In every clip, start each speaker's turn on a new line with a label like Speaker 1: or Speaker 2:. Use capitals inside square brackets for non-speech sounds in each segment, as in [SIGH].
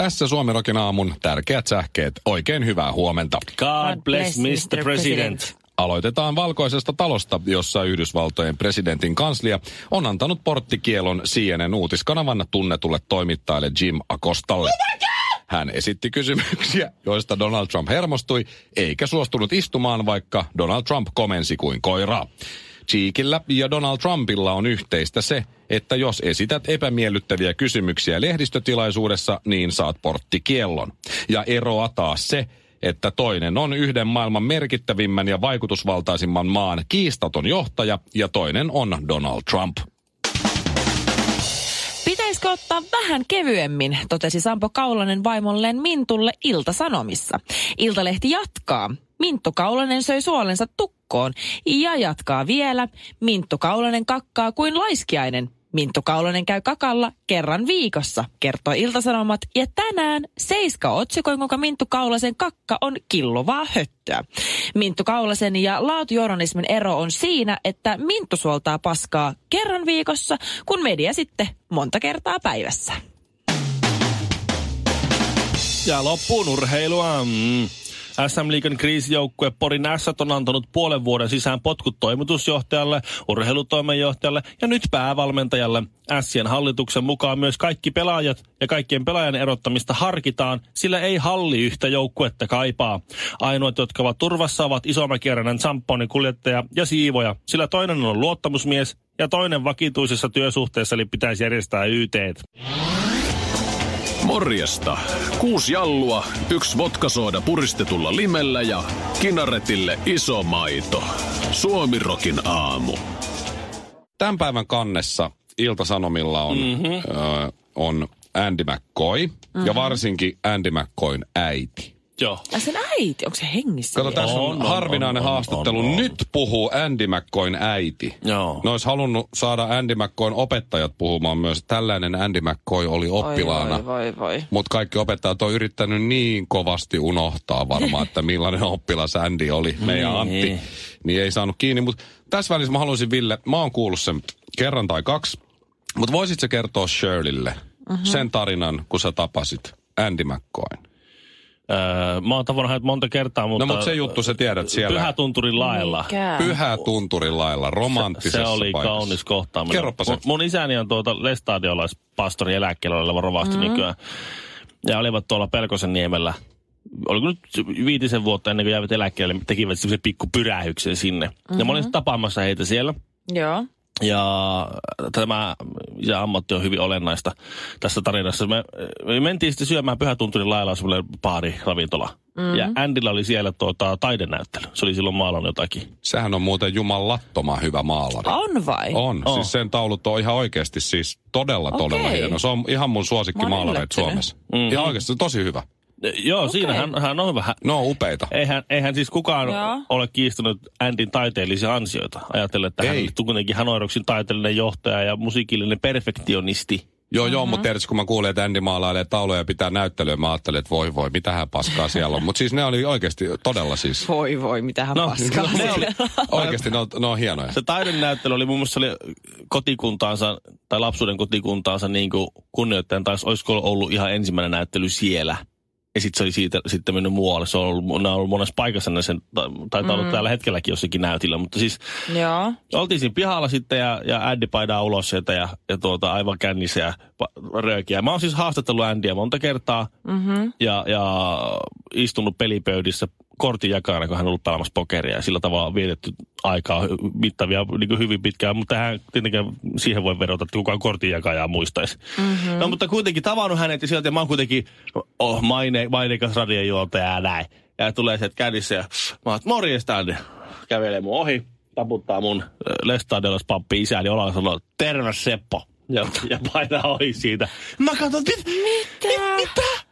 Speaker 1: Tässä Suomirokin aamun tärkeät sähkeet. Oikein hyvää huomenta.
Speaker 2: God bless Mr. President.
Speaker 1: Aloitetaan valkoisesta talosta, jossa Yhdysvaltojen presidentin kanslia on antanut porttikielon CNN uutiskanavan tunnetulle toimittajalle Jim Acostalle. Hän esitti kysymyksiä, joista Donald Trump hermostui, eikä suostunut istumaan, vaikka Donald Trump komensi kuin koiraa. Cheekillä ja Donald Trumpilla on yhteistä se, että jos esität epämiellyttäviä kysymyksiä lehdistötilaisuudessa, niin saat porttikiellon. Ja eroa taas se, että toinen on yhden maailman merkittävimmän ja vaikutusvaltaisimman maan kiistaton johtaja ja toinen on Donald Trump.
Speaker 3: Pitäisikö ottaa vähän kevyemmin, totesi Sampo Kaulanen vaimolleen Mintulle Ilta-Sanomissa. Iltalehti jatkaa. Minttu Kaulanen söi suolensa tukkoon ja jatkaa vielä. Minttu Kaulanen kakkaa kuin laiskiainen. Minttu Kaulanen käy kakalla kerran viikossa, kertoi Iltasanomat. Ja tänään Seiska otsikoi, kuinka Minttu Kaulasen kakka on killuvaa höttöä. Minttu Kaulasen ja laatujournalismin ero on siinä, että Minttu suoltaa paskaa kerran viikossa, kun media sitten monta kertaa päivässä.
Speaker 2: Ja loppuun urheilua. Mm. SM Liikan kriisijoukkue Porin S on antanut puolen vuoden sisään potkut toimitusjohtajalle, urheilutoimenjohtajalle ja nyt päävalmentajalle. Sien hallituksen mukaan myös kaikki pelaajat ja kaikkien pelaajan erottamista harkitaan, sillä ei halli yhtä joukkuetta kaipaa. Ainoat, jotka ovat turvassa, ovat Isomäkieränän Zamponin kuljettaja ja siivoja, sillä toinen on luottamusmies ja toinen vakituisessa työsuhteessa, eli pitäisi järjestää YTt.
Speaker 4: Morjesta. Kuusi jallua, yksi vodkasooda puristetulla limellä ja kinaretille iso maito. Suomirokin aamu.
Speaker 1: Tämän päivän kannessa Ilta-Sanomilla on, mm-hmm. ö, on Andy McCoy mm-hmm. ja varsinkin Andy McCoyn äiti.
Speaker 2: Joo.
Speaker 3: Ja sen äiti, onko se hengissä?
Speaker 1: Kato, tässä on,
Speaker 2: On, on,
Speaker 1: harvinainen
Speaker 2: on, on,
Speaker 1: haastattelu.
Speaker 2: on, on.
Speaker 1: Nyt puhuu Andy McCoyn äiti.
Speaker 2: Joo.
Speaker 1: Ne olisi halunnut saada Andy McCoyn opettajat puhumaan myös. Tällainen Andy McCoy oli oppilaana.
Speaker 3: Voi, voi, voi.
Speaker 1: Mutta kaikki opettajat on yrittänyt niin kovasti unohtaa varmaan, että millainen [LAUGHS] oppilas Andy oli, meidän
Speaker 2: Niin.
Speaker 1: Antti. Niin ei saanut kiinni. Mutta tässä välissä mä haluaisin, Ville, mä oon kuullut sen kerran tai kaksi. Mutta voisitko kertoa Shirleylle
Speaker 3: Mhm.
Speaker 1: sen tarinan, kun sä tapasit Andy McCoyn?
Speaker 2: Öö, mä oon tavannut hänet monta kertaa, mutta...
Speaker 1: No mutta se juttu sä tiedät siellä.
Speaker 2: Pyhätunturin lailla.
Speaker 3: Mikä?
Speaker 1: Pyhä tunturin lailla, romanttisessa
Speaker 2: Se oli
Speaker 1: paikassa.
Speaker 2: kaunis kohtaaminen.
Speaker 1: Kerropa se.
Speaker 2: Mun, mun isäni on tuota Lestadiolaispastori eläkkeellä oleva rovasti mm-hmm. nykyään. Ja olivat tuolla Pelkosen niemellä. Oliko nyt viitisen vuotta ennen kuin jäivät eläkkeelle, tekivät semmoisen pikku pyrähyksen sinne. Mm-hmm. Ja mä olin tapaamassa heitä siellä.
Speaker 3: Joo.
Speaker 2: Ja tämä ja ammatti on hyvin olennaista tässä tarinassa. Me, me mentiin sitten syömään Pyhätunturin lailla semmoinen baari, ravintola. Mm-hmm. Ja Andillä oli siellä tuota, taidenäyttely. Se oli silloin maalannut jotakin.
Speaker 1: Sehän on muuten jumalattoman hyvä maalari.
Speaker 3: On vai?
Speaker 1: On,
Speaker 2: On.
Speaker 1: siis sen taulut on ihan oikeasti siis todella, todella
Speaker 3: Okei.
Speaker 1: hieno. Se on ihan mun
Speaker 3: oon yllättynyt.
Speaker 1: Suomessa.
Speaker 2: Mhm.
Speaker 1: Ihan oikeasti tosi hyvä.
Speaker 2: Joo, okay. siinä hän, hän on vähän...
Speaker 1: Ne on upeita.
Speaker 2: Eihän, eihän siis kukaan
Speaker 3: Joo.
Speaker 2: ole kiistänyt Andin taiteellisia ansioita. Ajattelen, että hän
Speaker 1: Ei.
Speaker 2: on kuitenkin Hanoiroksin taiteellinen johtaja ja musiikillinen perfektionisti.
Speaker 1: Joo, joo, mutta kun mä kuulin, että Andy maalailee tauluja ja pitää näyttelyä, mä ajattelin, että voi voi, mitähän paskaa siellä on. Mutta siis ne oli oikeasti todella siis,
Speaker 3: Voi voi, mitähän
Speaker 2: No,
Speaker 3: paskaa.
Speaker 2: ne oli, [LAUGHS]
Speaker 1: oikeasti ne on, ne on hienoja.
Speaker 2: se taidenäyttely oli muun muassa oli kotikuntaansa tai lapsuuden kotikuntaansa niin kuin kunnioittajan, tai olisiko ollut ihan ensimmäinen näyttely siellä. Ja sitten se oli siitä sitten mennyt muualle. Se on ollut, on ollut monessa paikassa, sen, tai- taitaa olla tällä hetkelläkin jossakin näytillä. Mutta siis
Speaker 3: Joo.
Speaker 2: oltiin siinä pihalla sitten ja, ja Andy paidaa ulos sieltä ja, ja tuota, aivan kännissä ja röökiä. Mä oon siis haastatellut Andyä monta kertaa
Speaker 3: Mm-hmm.
Speaker 2: ja, ja istunut pelipöydissä kortin jakana, kun hän on ollut pelaamassa pokeria ja sillä tavalla on vietetty aikaa mittavia niin hyvin pitkään, mutta hän tietenkään siihen voi vedota, että kukaan kortin jakajaa muistaisi. Mm-hmm. No mutta kuitenkin tavannut hänet ja sieltä ja mä oon kuitenkin oh, maine, maineikas radiojuontaja ja näin. Ja tulee sieltä kädissä ja mä oon, morjesta. Kävelee mun ohi, taputtaa mun Lestadiolais pappi isäni ollaan sanoo, terve Seppo. Ja, ja painaa ohi siitä. Mä katson, mit,
Speaker 3: Mitä?
Speaker 2: mitä?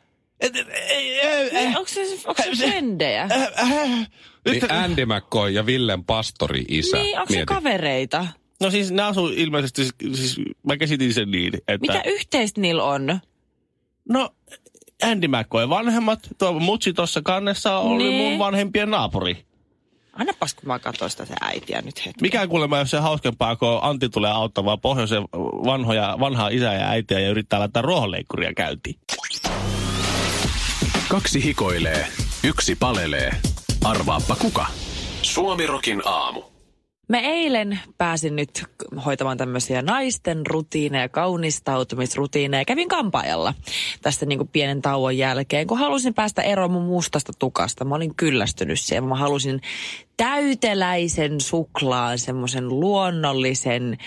Speaker 3: Onko se, onko se frendejä?
Speaker 2: Äh, äh,
Speaker 1: Niin Andy McCoy ja Villen pastori isä.
Speaker 3: Niin, onko se kavereita?
Speaker 2: No siis ne asuu ilmeisesti, siis mä käsitin sen niin, että...
Speaker 3: Mitä yhteistä niillä on?
Speaker 2: No, Andy McCoy vanhemmat, tuo mutsi tuossa kannessa oli
Speaker 3: Niin.
Speaker 2: mun vanhempien naapuri.
Speaker 3: Annapas, kun mä katsoin sitä se äitiä nyt hetki.
Speaker 2: Mikä kuulemma, jos se hauskempaa, kun Antti tulee auttamaan pohjoisen vanhoja, vanhaa isää ja äitiä ja yrittää laittaa ruohonleikkuria käyntiin.
Speaker 4: Kaksi hikoilee, yksi palelee. Arvaappa kuka? Suomirokin aamu.
Speaker 3: Mä eilen pääsin nyt hoitamaan tämmöisiä naisten rutiineja, kaunistautumisrutiineja. Kävin kampaajalla tästä niin kuin pienen tauon jälkeen, kun halusin päästä eroon mun mustasta tukasta. Mä olin kyllästynyt siihen. Mä halusin täyteläisen suklaan, semmoisen luonnollisen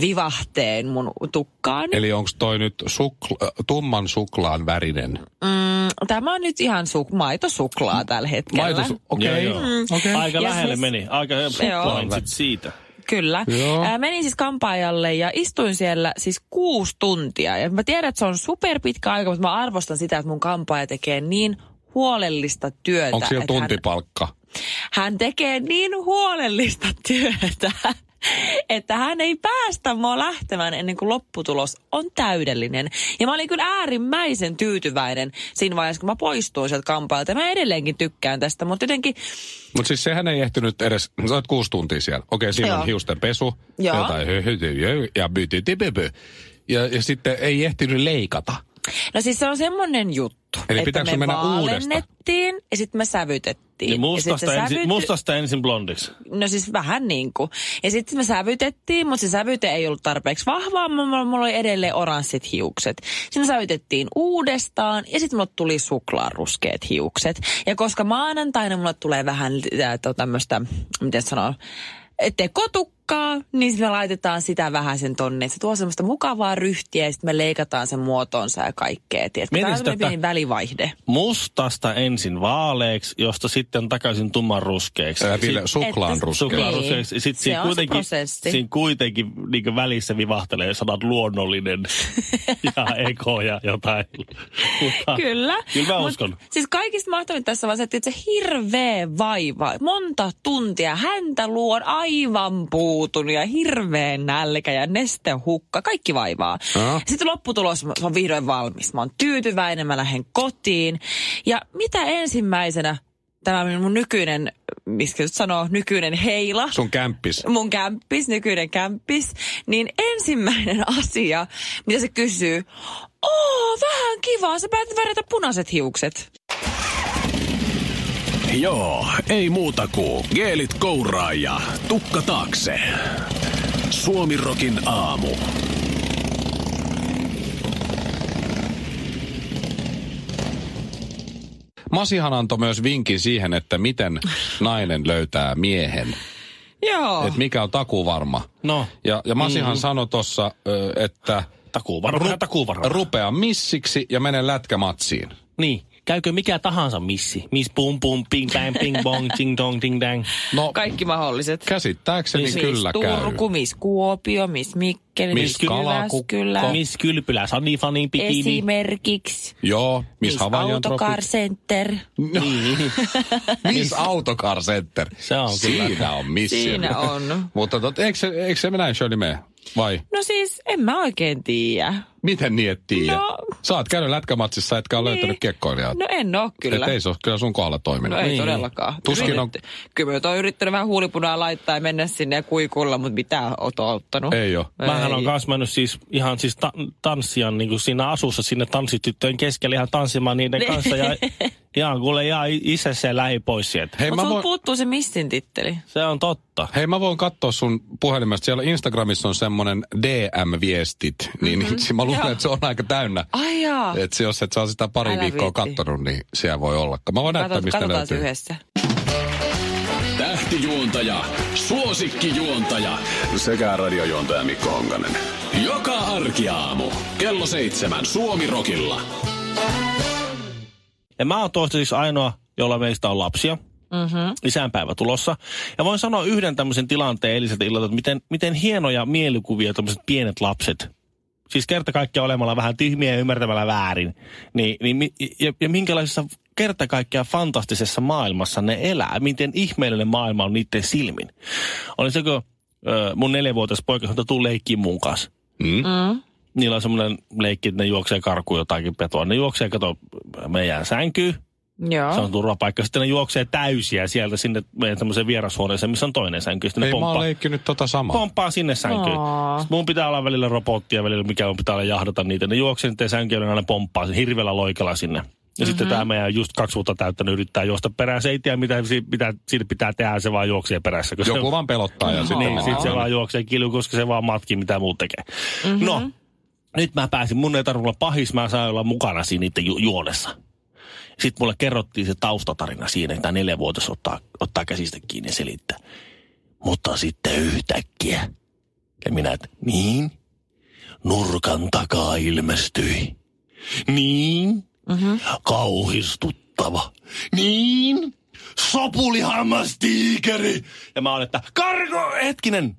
Speaker 3: vivahteen mun tukkaan.
Speaker 1: Eli onko toi nyt sukla, tumman suklaan värinen?
Speaker 3: Mm, tämä on nyt ihan su- maitosuklaa tällä hetkellä.
Speaker 1: Maito, okei.
Speaker 2: Joo, joo.
Speaker 1: okei.
Speaker 2: Aika
Speaker 3: Ja
Speaker 2: lähelle
Speaker 3: siis-
Speaker 2: meni. Aika pointsit siitä.
Speaker 3: Kyllä.
Speaker 1: Joo.
Speaker 3: Ää, menin siis kampaajalle ja istuin siellä siis kuusi tuntia. Ja mä tiedän, että se on super pitkä aika, mutta mä arvostan sitä, että mun kampaaja tekee niin huolellista työtä.
Speaker 1: Onko siellä
Speaker 3: että hän-
Speaker 1: tuntipalkka?
Speaker 3: Hän tekee niin huolellista [LAUGHS] työtä, että hän ei päästä mua lähtemään ennen kuin lopputulos on täydellinen. Ja mä olin kyllä äärimmäisen tyytyväinen siinä vaiheessa, kun mä poistuin sieltä kampaalta. Mä edelleenkin tykkään tästä, mutta jotenkin
Speaker 1: Mutta siis sehän ei ehtinyt edes, sä oot kuusi tuntia siellä. Okei, siinä
Speaker 3: Joo.
Speaker 1: on hiusten pesu. Jotain ja bytitipipy. Ja, ja sitten ei ehtinyt leikata.
Speaker 3: No siis se on semmoinen juttu,
Speaker 1: Eli
Speaker 3: että me
Speaker 1: mennä
Speaker 3: vaalennettiin ja sitten me sävytettiin.
Speaker 2: Niin
Speaker 3: Ja sit
Speaker 2: mustasta,
Speaker 3: se
Speaker 2: ensin,
Speaker 3: sävyty-
Speaker 2: mustasta ensin blondiksi.
Speaker 3: No siis vähän niin kuin. Ja sitten me sävytettiin, mutta se sävyte ei ollut tarpeeksi vahvaa. Mulla, mulla oli edelleen oranssit hiukset. Sitten me sävytettiin uudestaan ja sitten mulle tuli suklaaruskeet hiukset. Ja koska maanantaina mulle tulee vähän äh, to, tämmöistä, miten sanoo, tekotukkaa, niin sit me laitetaan sitä vähän sen tonne. Se tuo semmoista mukavaa ryhtiä ja sitten me leikataan sen muotonsa ja kaikkea. Tiedätkö? Tämä on
Speaker 2: sitä,
Speaker 3: pieni välivaihde.
Speaker 2: Mustasta ensin vaaleeksi, josta sitten takaisin tumman ruskeaksi.
Speaker 1: Ää, Ville,
Speaker 2: Sit-
Speaker 1: suklaan
Speaker 3: Niin.
Speaker 2: ruskeaksi. Sitten
Speaker 3: Se
Speaker 2: siinä kuitenkin, siinä kuitenkin niin välissä vivahtelee sanat luonnollinen [LAUGHS] ja eko ja jotain. Mutta
Speaker 3: Kyllä.
Speaker 2: Kyllä mä
Speaker 3: Mut
Speaker 2: uskon.
Speaker 3: Siis kaikista mahtavinta tässä on se, että se hirveä vaiva, monta tuntia, häntä luon aivan puutun ja hirveä nälkä ja nestehukka, kaikki vaivaa.
Speaker 1: Joo.
Speaker 3: Sitten lopputulos on vihdoin valmis. Mä oon tyytyväinen, mä lähden kotiin. Ja mitä ensimmäisenä tämä mun nykyinen, miskä nyt sanoo, nykyinen heila,
Speaker 1: Sun kämppis.
Speaker 3: mun kämppis, nykyinen kämppis, niin ensimmäinen asia, mitä se kysyy, oo, vähän kivaa, sä päätit värjätä punaiset hiukset.
Speaker 4: Joo, ei muuta kuin geelit kouraa ja tukka taakse. Suomirokin aamu.
Speaker 1: Masihan antoi myös vinkin siihen, että miten nainen löytää miehen.
Speaker 3: Joo.
Speaker 1: Että mikä on takuvarma.
Speaker 2: No,
Speaker 1: Ja, ja Masihan sanoi tuossa, että
Speaker 2: takuu varmaan. Takuu varmaan.
Speaker 1: rupea missiksi ja mene lätkämatsiin.
Speaker 2: Niin. Käykö mikä tahansa missi? Miss pum pum, ping bang, ping bong, [LAUGHS] ting dong, ting dang.
Speaker 1: No,
Speaker 3: Kaikki mahdolliset.
Speaker 1: käsittääkseni
Speaker 3: Miss
Speaker 1: kyllä käy.
Speaker 3: Turku, Miss Kuopio, Miss Mikkeli,
Speaker 1: Miss
Speaker 3: Miss
Speaker 1: Kalakukko.
Speaker 3: Jyväskylä.
Speaker 2: Miss Kylpylä, Sunny Funny Bikini.
Speaker 3: Esimerkiksi
Speaker 1: Joo, Miss
Speaker 3: Miss Autocar. Center. [LAUGHS]
Speaker 1: Miss Autocar Center.
Speaker 2: Se on kyllä.
Speaker 1: Siinä on missio.
Speaker 3: Siinä on. [LAUGHS]
Speaker 1: Mutta tot, eikö, se, eikö se näin Shirley mene? Vai?
Speaker 3: No siis, en mä oikein tiedä.
Speaker 1: Miten niin et tiedä?
Speaker 3: No.
Speaker 1: Sä oot käynyt lätkämatsissa, etkä ole
Speaker 3: Niin.
Speaker 1: löytänyt kiekkoilijaa.
Speaker 3: No en oo kyllä.
Speaker 1: Et ei se ole kyllä sun kohdalla toiminut.
Speaker 3: No ei
Speaker 2: Niin.
Speaker 3: todellakaan.
Speaker 1: Tuskin on-
Speaker 3: Kyllä mä oon yrittänyt vähän huulipunaa laittaa ja mennä sinne ja kuikulla, mutta mitä oot auttanut?
Speaker 1: Ei oo.
Speaker 2: Mähän on
Speaker 3: Ei.
Speaker 2: kanssa mennyt siis ihan siis ta- tanssijan niin kuin siinä asussa sinne tanssityttöjen keskelle ihan tanssimaan niiden
Speaker 3: Niin.
Speaker 2: kanssa. Ja [LAUGHS] ihan kuule ihan itse se lähi pois sieltä.
Speaker 1: Hei
Speaker 3: Mutta
Speaker 1: voin,
Speaker 3: puuttuu se missin titteli.
Speaker 2: Se on totta.
Speaker 1: hei mä voin katsoa sun puhelimesta. Siellä Instagramissa on semmonen DM-viestit. Niin mm-hmm. mä luulen, että se on aika täynnä.
Speaker 3: Ai jaa.
Speaker 1: Että jos et saa sitä pari
Speaker 3: Älä
Speaker 1: viikkoa
Speaker 3: viitti.
Speaker 1: kattonut, niin siellä voi olla. Mä voin näyttää, mistä löytyy.
Speaker 3: yhdessä.
Speaker 4: Tähtijuontaja, suosikkijuontaja sekä radiojuontaja Mikko Honkanen. Joka arkiaamu kello seitsemän Suomirokilla.
Speaker 2: Ja mä oon toistaiseksi ainoa, jolla meistä on lapsia. Mm-hmm. Isänpäivä tulossa. Ja voin sanoa yhden tämmöisen tilanteen eiliseltä illalta, että miten, miten hienoja mielikuvia tämmöiset pienet lapset siis kerta kaikkiaan olemalla vähän tyhmiä ja ymmärtämällä väärin, niin, niin ja, ja minkälaisessa kerta kaikkiaan fantastisessa maailmassa ne elää, miten ihmeellinen maailma on niiden silmin. Oli se, kun ö, mun neljävuotias poika sanoi, että tuu leikkiin mun kanssa.
Speaker 1: Mm.
Speaker 3: Mm.
Speaker 2: Niillä on semmoinen leikki, että ne juoksee karkuun jotakin petoa. Ne juoksee, kato, meidän sänkyyn.
Speaker 3: Joo.
Speaker 2: Se on turvapaikka. Sitten ne juoksee täysiä sieltä sinne meidän tämmöiseen vierashuoneeseen, missä on toinen sänky. Sitten ne
Speaker 1: Ei mä
Speaker 2: pomppaa,
Speaker 1: oon leikkinyt tota samaa.
Speaker 2: pomppaa sinne sänkyyn.
Speaker 3: Aa.
Speaker 2: Sitten mun pitää olla välillä robottia, välillä mikä on pitää olla jahdata niitä. Ne juoksee sitten sänkyyn ja ne pomppaa sen hirveällä loikella sinne. Ja mm-hmm. sitten tämä meidän just kaksi vuotta täyttänyt yrittää juosta perään. Se ei tiedä, mitä si- mitä siitä pitää tehdä, se vaan juoksee perässä.
Speaker 1: Joku
Speaker 2: se,
Speaker 1: vaan pelottaa ja sitten
Speaker 2: niin, sitten se vaan juoksee kilju, koska se vaan matkii, mitä muut tekee. Mm-hmm. No, nyt mä pääsin, mun ei tarvitse olla pahis, mä saan olla mukana siinä niiden ju- juonessa. Sitten mulle kerrottiin se taustatarina siinä, että tämä neljävuotias ottaa, ottaa käsistä kiinni ja selittää. Mutta sitten yhtäkkiä. Ja minä, että niin? Nurkan takaa ilmestyi. Niin? Mm-hmm. Kauhistuttava. Niin? Sopulihammastiikeri. Ja mä oon, että karko, hetkinen,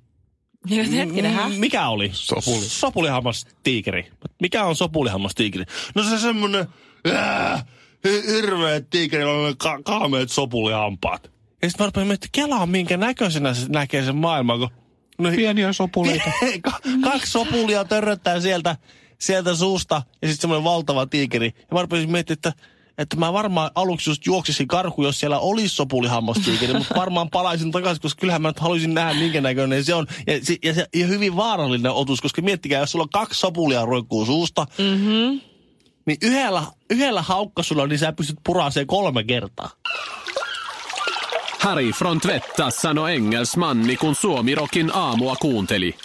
Speaker 3: Niin, hetkinen, hä?
Speaker 2: M- Mikä oli?
Speaker 1: Sopuli.
Speaker 2: Sopulihammastiikeri. Mikä on sopulihammastiikeri? No se semmonen ää, hi- hirveä tiikeri, jolla on ka- kaameet sopulihampaat. Ja sitten mä rupesin miettimään, kelaa minkä näköisenä se näkee sen maailman, kun no,
Speaker 1: Pieniä sopuleita. [LAUGHS]
Speaker 2: Ka- kaksi sopulia törröttää sieltä, sieltä suusta ja sitten semmoinen valtava tiikeri. Ja mä rupesin miettimään, että, että mä varmaan aluksi just juoksisin karhu, jos siellä olisi sopulihammastiikeri, mutta varmaan palaisin takaisin, koska kyllähän mä nyt haluaisin nähdä, minkä näköinen se on. Ja, se, ja, se, ja hyvin vaarallinen otus, koska miettikää, jos sulla on kaksi sopulia roikkuu suusta,
Speaker 3: Mm-hmm.
Speaker 2: Niin yhdellä, yhdellä haukkasulla, niin sä pystyt puraseen kolme kertaa.
Speaker 4: Harry från Tvetta sanoi engelsmanni, kun Suomirokin aamua kuunteli.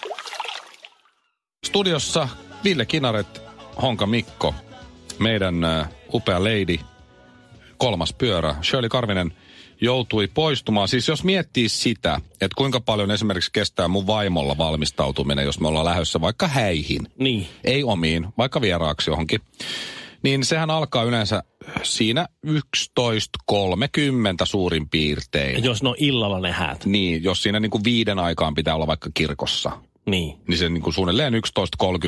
Speaker 1: Studiossa Ville Kinaret, Honka Mikko, meidän äh, upea lady, kolmas pyörä, Shirley Karvinen joutui poistumaan. Siis jos miettii sitä, että kuinka paljon esimerkiksi kestää mun vaimolla valmistautuminen, jos me ollaan lähdössä vaikka häihin,
Speaker 2: Niin.
Speaker 1: ei omiin, vaikka vieraaksi johonkin, niin sehän alkaa yleensä siinä 11.30 suurin piirtein.
Speaker 2: Jos ne on illalla ne häät.
Speaker 1: Niin, jos siinä niin kuin viiden aikaan pitää olla vaikka kirkossa,
Speaker 2: Niin.
Speaker 1: niin se niin kuin suunnilleen 11.30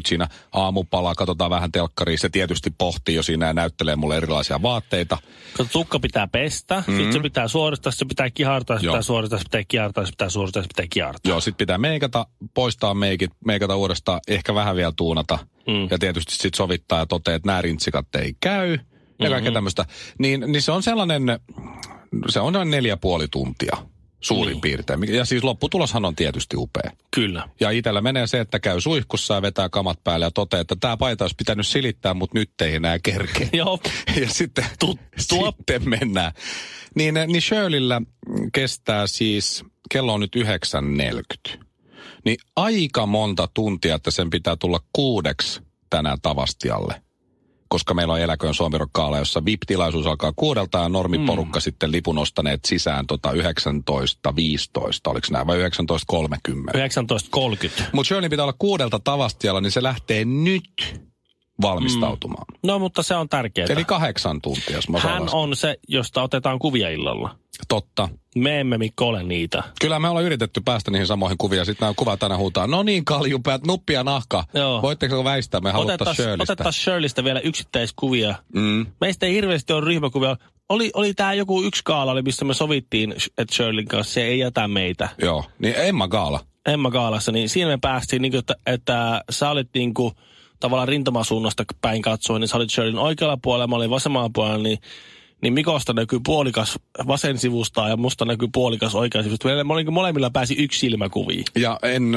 Speaker 1: siinä aamupala, katsotaan vähän telkkaria. Se tietysti pohtii jo siinä ja näyttelee mulle erilaisia vaatteita.
Speaker 2: Kato, tukka pitää pestä, mm-hmm. sitten se pitää suoristaa, se pitää kihartaa, se pitää suoristaa, se pitää kihartaa, se pitää suoristaa, se pitää kihartaa.
Speaker 1: Joo, sit pitää meikata, poistaa meikit, meikata uudestaan, ehkä vähän vielä tuunata.
Speaker 2: Mm.
Speaker 1: Ja tietysti sit sovittaa ja toteaa, että nämä rintsikat ei käy. Ja kaikkea mm-hmm. tämmöistä. Niin, niin se on sellainen, se on noin neljä puoli tuntia suurin
Speaker 2: Niin.
Speaker 1: piirtein. Ja siis lopputuloshan on tietysti upea.
Speaker 2: Kyllä.
Speaker 1: Ja itsellä menee se, että käy suihkussa ja vetää kamat päälle ja toteaa, että tämä paita olisi pitänyt silittää, mutta nyt ei enää kerkeä. [LAUGHS]
Speaker 2: Joo. [LAUGHS]
Speaker 1: Ja sitten,
Speaker 2: Tuttua.
Speaker 1: sitten mennään. Niin, niin Shirleyllä kestää siis, kello on nyt 9.40. Niin aika monta tuntia, että sen pitää tulla kuudeksi tänään Tavastialle. Koska meillä on Eläköön Suomirokkaala, jossa VIP-tilaisuus alkaa kuudelta ja normiporukka mm. sitten lipun ostaneet sisään tota 19.15, oliko nämä, vai 19.30.
Speaker 2: 19.30.
Speaker 1: Mutta Shirley pitää olla kuudelta Tavastialla, niin se lähtee nyt valmistautumaan. Mm.
Speaker 2: No, mutta se on tärkeää.
Speaker 1: Eli kahdeksan tuntia, jos mä
Speaker 2: Hän
Speaker 1: laskea.
Speaker 2: on se, josta otetaan kuvia illalla.
Speaker 1: Totta.
Speaker 2: Me emme Mikko ole niitä.
Speaker 1: Kyllä me ollaan yritetty päästä niihin samoihin kuvia. Sitten nämä kuvat aina huutaa, no niin kaljupäät, nuppia nahka.
Speaker 2: Joo.
Speaker 1: Voitteko väistää, me haluttaisiin
Speaker 2: Otettaisiin
Speaker 1: Shirleystä.
Speaker 2: otettais Shirleystä vielä yksittäiskuvia.
Speaker 1: Mm.
Speaker 2: Meistä ei hirveästi ole ryhmäkuvia. Oli, oli tämä joku yksi kaala, oli, missä me sovittiin, että Shirleyn kanssa se ei jätä meitä.
Speaker 1: Joo, niin Emma Gaala.
Speaker 2: Emma Gaalassa, niin siinä me päästiin, niin kuin, että, että sä olit niin kuin, tavallaan rintamasuunnasta päin katsoen, niin sä olit Shirleyn oikealla puolella, mä olin vasemmalla puolella, niin, niin Mikosta näkyy puolikas vasen sivusta ja musta näkyy puolikas oikea sivusta. Meillä olin, molemmilla pääsi yksi silmäkuviin.
Speaker 1: Ja en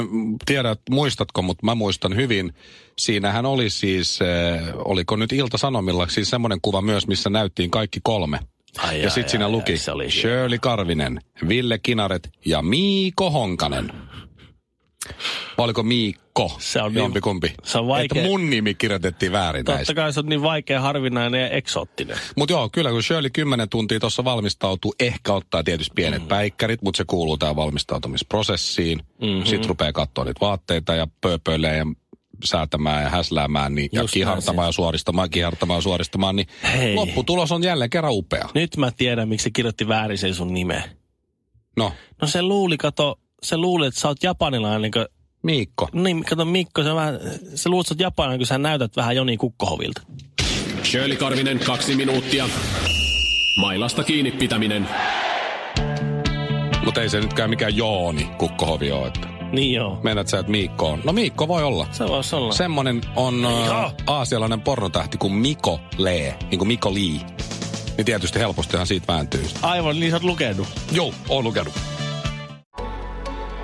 Speaker 1: tiedä, muistatko, mutta mä muistan hyvin. Siinähän oli siis, äh, oliko nyt Ilta-Sanomilla, siis semmoinen kuva myös, missä näyttiin kaikki kolme.
Speaker 2: Ai,
Speaker 1: ja sitten siinä
Speaker 2: ai,
Speaker 1: luki
Speaker 2: ai,
Speaker 1: Shirley Karvinen, Ville Kinaret ja Miiko Honkanen. Vai oliko Miikko?
Speaker 2: Se on niin-
Speaker 1: Jompikumpi.
Speaker 2: se on vaikea.
Speaker 1: Että mun nimi kirjoitettiin väärin.
Speaker 2: Totta kai se on niin vaikea, harvinainen ja eksoottinen.
Speaker 1: Mutta joo, kyllä kun Shirley 10 tuntia tuossa valmistautuu, ehkä ottaa tietysti pienet mm. päikkärit, mutta se kuuluu tähän valmistautumisprosessiin. Mm-hmm. Sitten rupeaa katsoa niitä vaatteita ja pööpöilee ja säätämään ja häsläämään niin, ja kihartamaan ja suoristamaan, kihartamaan ja suoristamaan, niin
Speaker 2: Hei.
Speaker 1: lopputulos on jälleen kerran upea.
Speaker 2: Nyt mä tiedän, miksi se kirjoitti väärin sen sun nimeä.
Speaker 1: No,
Speaker 2: No se luuli, kato, se luuli, että sä oot japanilainen, kun
Speaker 1: Miikko.
Speaker 2: Niin, kato Mikko, sä, vähän, sä luulet, japanainen, kun sä näytät vähän Joni Kukkohovilta.
Speaker 4: Shirley Karvinen, kaksi minuuttia. Mailasta kiinni pitäminen.
Speaker 1: Mutta ei se nytkään mikään Jooni Kukkohovi ole. Että.
Speaker 2: Niin joo.
Speaker 1: Meinaat sä, että Miikko on? No Miikko voi olla.
Speaker 2: Se voisi olla.
Speaker 1: Semmonen on uh, aasialainen pornotähti kuin Miko Lee, niin kuin Miko Lee. Niin tietysti helpostihan siitä vääntyy.
Speaker 2: Aivan, niin sä oot lukenut.
Speaker 1: Joo, oon lukenut.